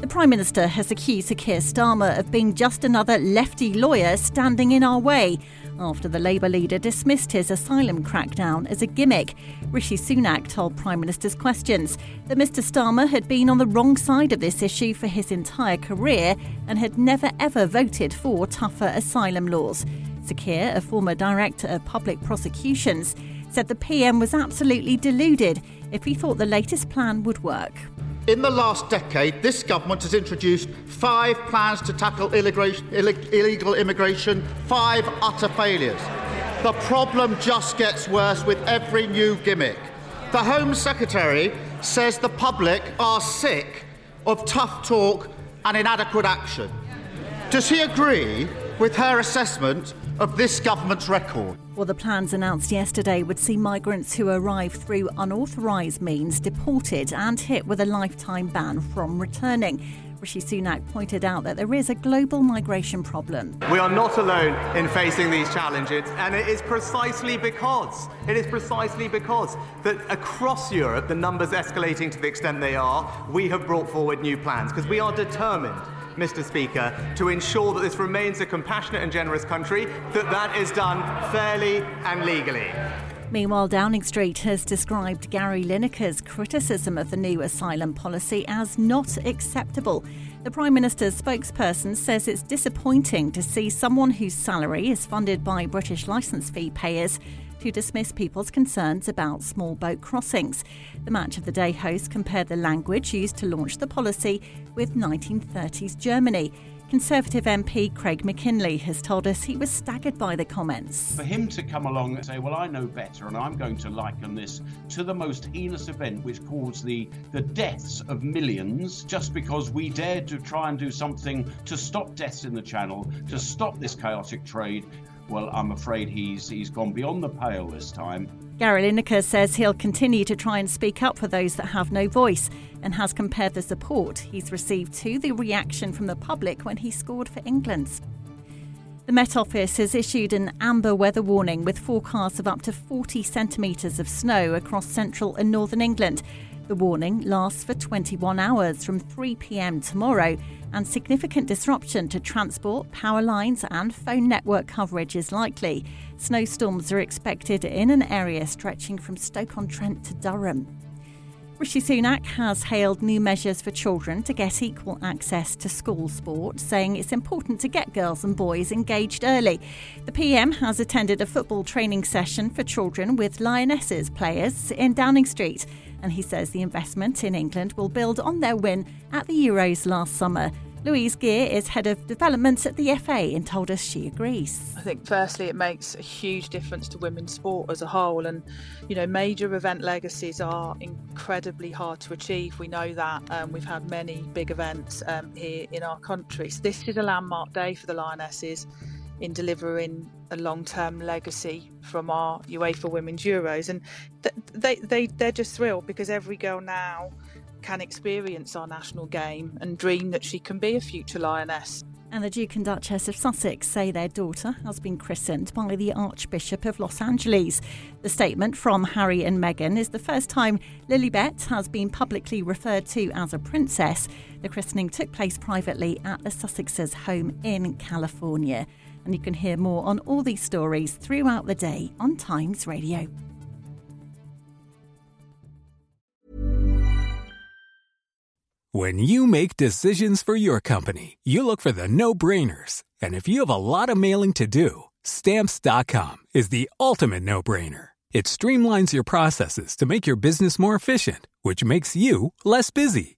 The Prime Minister has accused Keir Starmer of being just another lefty lawyer standing in our way after the Labour leader dismissed his asylum crackdown as a gimmick. Rishi Sunak told Prime Minister's questions that Mr Starmer had been on the wrong side of this issue for his entire career and had never ever voted for tougher asylum laws. Sir Keir, a former director of public prosecutions, said the PM was absolutely deluded if he thought the latest plan would work. In the last decade, this government has introduced five plans to tackle illegal immigration, five utter failures. The problem just gets worse with every new gimmick. The Home Secretary says the public are sick of tough talk and inadequate action. Does he agree with her assessment of this government's record. Well, the plans announced yesterday would see migrants who arrive through unauthorised means deported and hit with a lifetime ban from returning. Rishi Sunak pointed out that there is a global migration problem. We are not alone in facing these challenges, and it is precisely because it is precisely because that across Europe the numbers escalating to the extent they are, we have brought forward new plans because we are determined Mr. Speaker, to ensure that this remains a compassionate and generous country, that that is done fairly and legally. Meanwhile, Downing Street has described Gary Lineker's criticism of the new asylum policy as not acceptable. The Prime Minister's spokesperson says it's disappointing to see someone whose salary is funded by British licence fee payers to dismiss people's concerns about small boat crossings. The Match of the Day host compared the language used to launch the policy with 1930s Germany. Conservative MP Craig Mackinlay has told us he was staggered by the comments. For him to come along and say, Well, I know better, and I'm going to liken this to the most heinous event which caused the, the deaths of millions just because we dared to try and do something to stop deaths in the channel, to stop this chaotic trade, well, I'm afraid he's he's gone beyond the pale this time. Gary Lineker says he'll continue to try and speak up for those that have no voice and has compared the support he's received to the reaction from the public when he scored for England. The Met Office has issued an amber weather warning with forecasts of up to 40 centimetres of snow across central and northern England. The warning lasts for 21 hours from 3 pm tomorrow, and significant disruption to transport, power lines, and phone network coverage is likely. Snowstorms are expected in an area stretching from Stoke on Trent to Durham. Rishi Sunak has hailed new measures for children to get equal access to school sport, saying it's important to get girls and boys engaged early. The PM has attended a football training session for children with Lionesses players in Downing Street and he says the investment in England will build on their win at the Euros last summer. Louise Gear is head of development at the FA and told us she agrees. I think firstly it makes a huge difference to women's sport as a whole and you know major event legacies are incredibly hard to achieve we know that um, we've had many big events um, here in our country so this is a landmark day for the Lionesses in delivering a long-term legacy from our UEFA Women's Euros, and th- they they they're just thrilled because every girl now can experience our national game and dream that she can be a future lioness. And the Duke and Duchess of Sussex say their daughter has been christened by the Archbishop of Los Angeles. The statement from Harry and Meghan is the first time Lilibet has been publicly referred to as a princess. The christening took place privately at the Sussexes' home in California and you can hear more on all these stories throughout the day on Times Radio. When you make decisions for your company, you look for the no brainers. And if you have a lot of mailing to do, stamps.com is the ultimate no brainer. It streamlines your processes to make your business more efficient, which makes you less busy.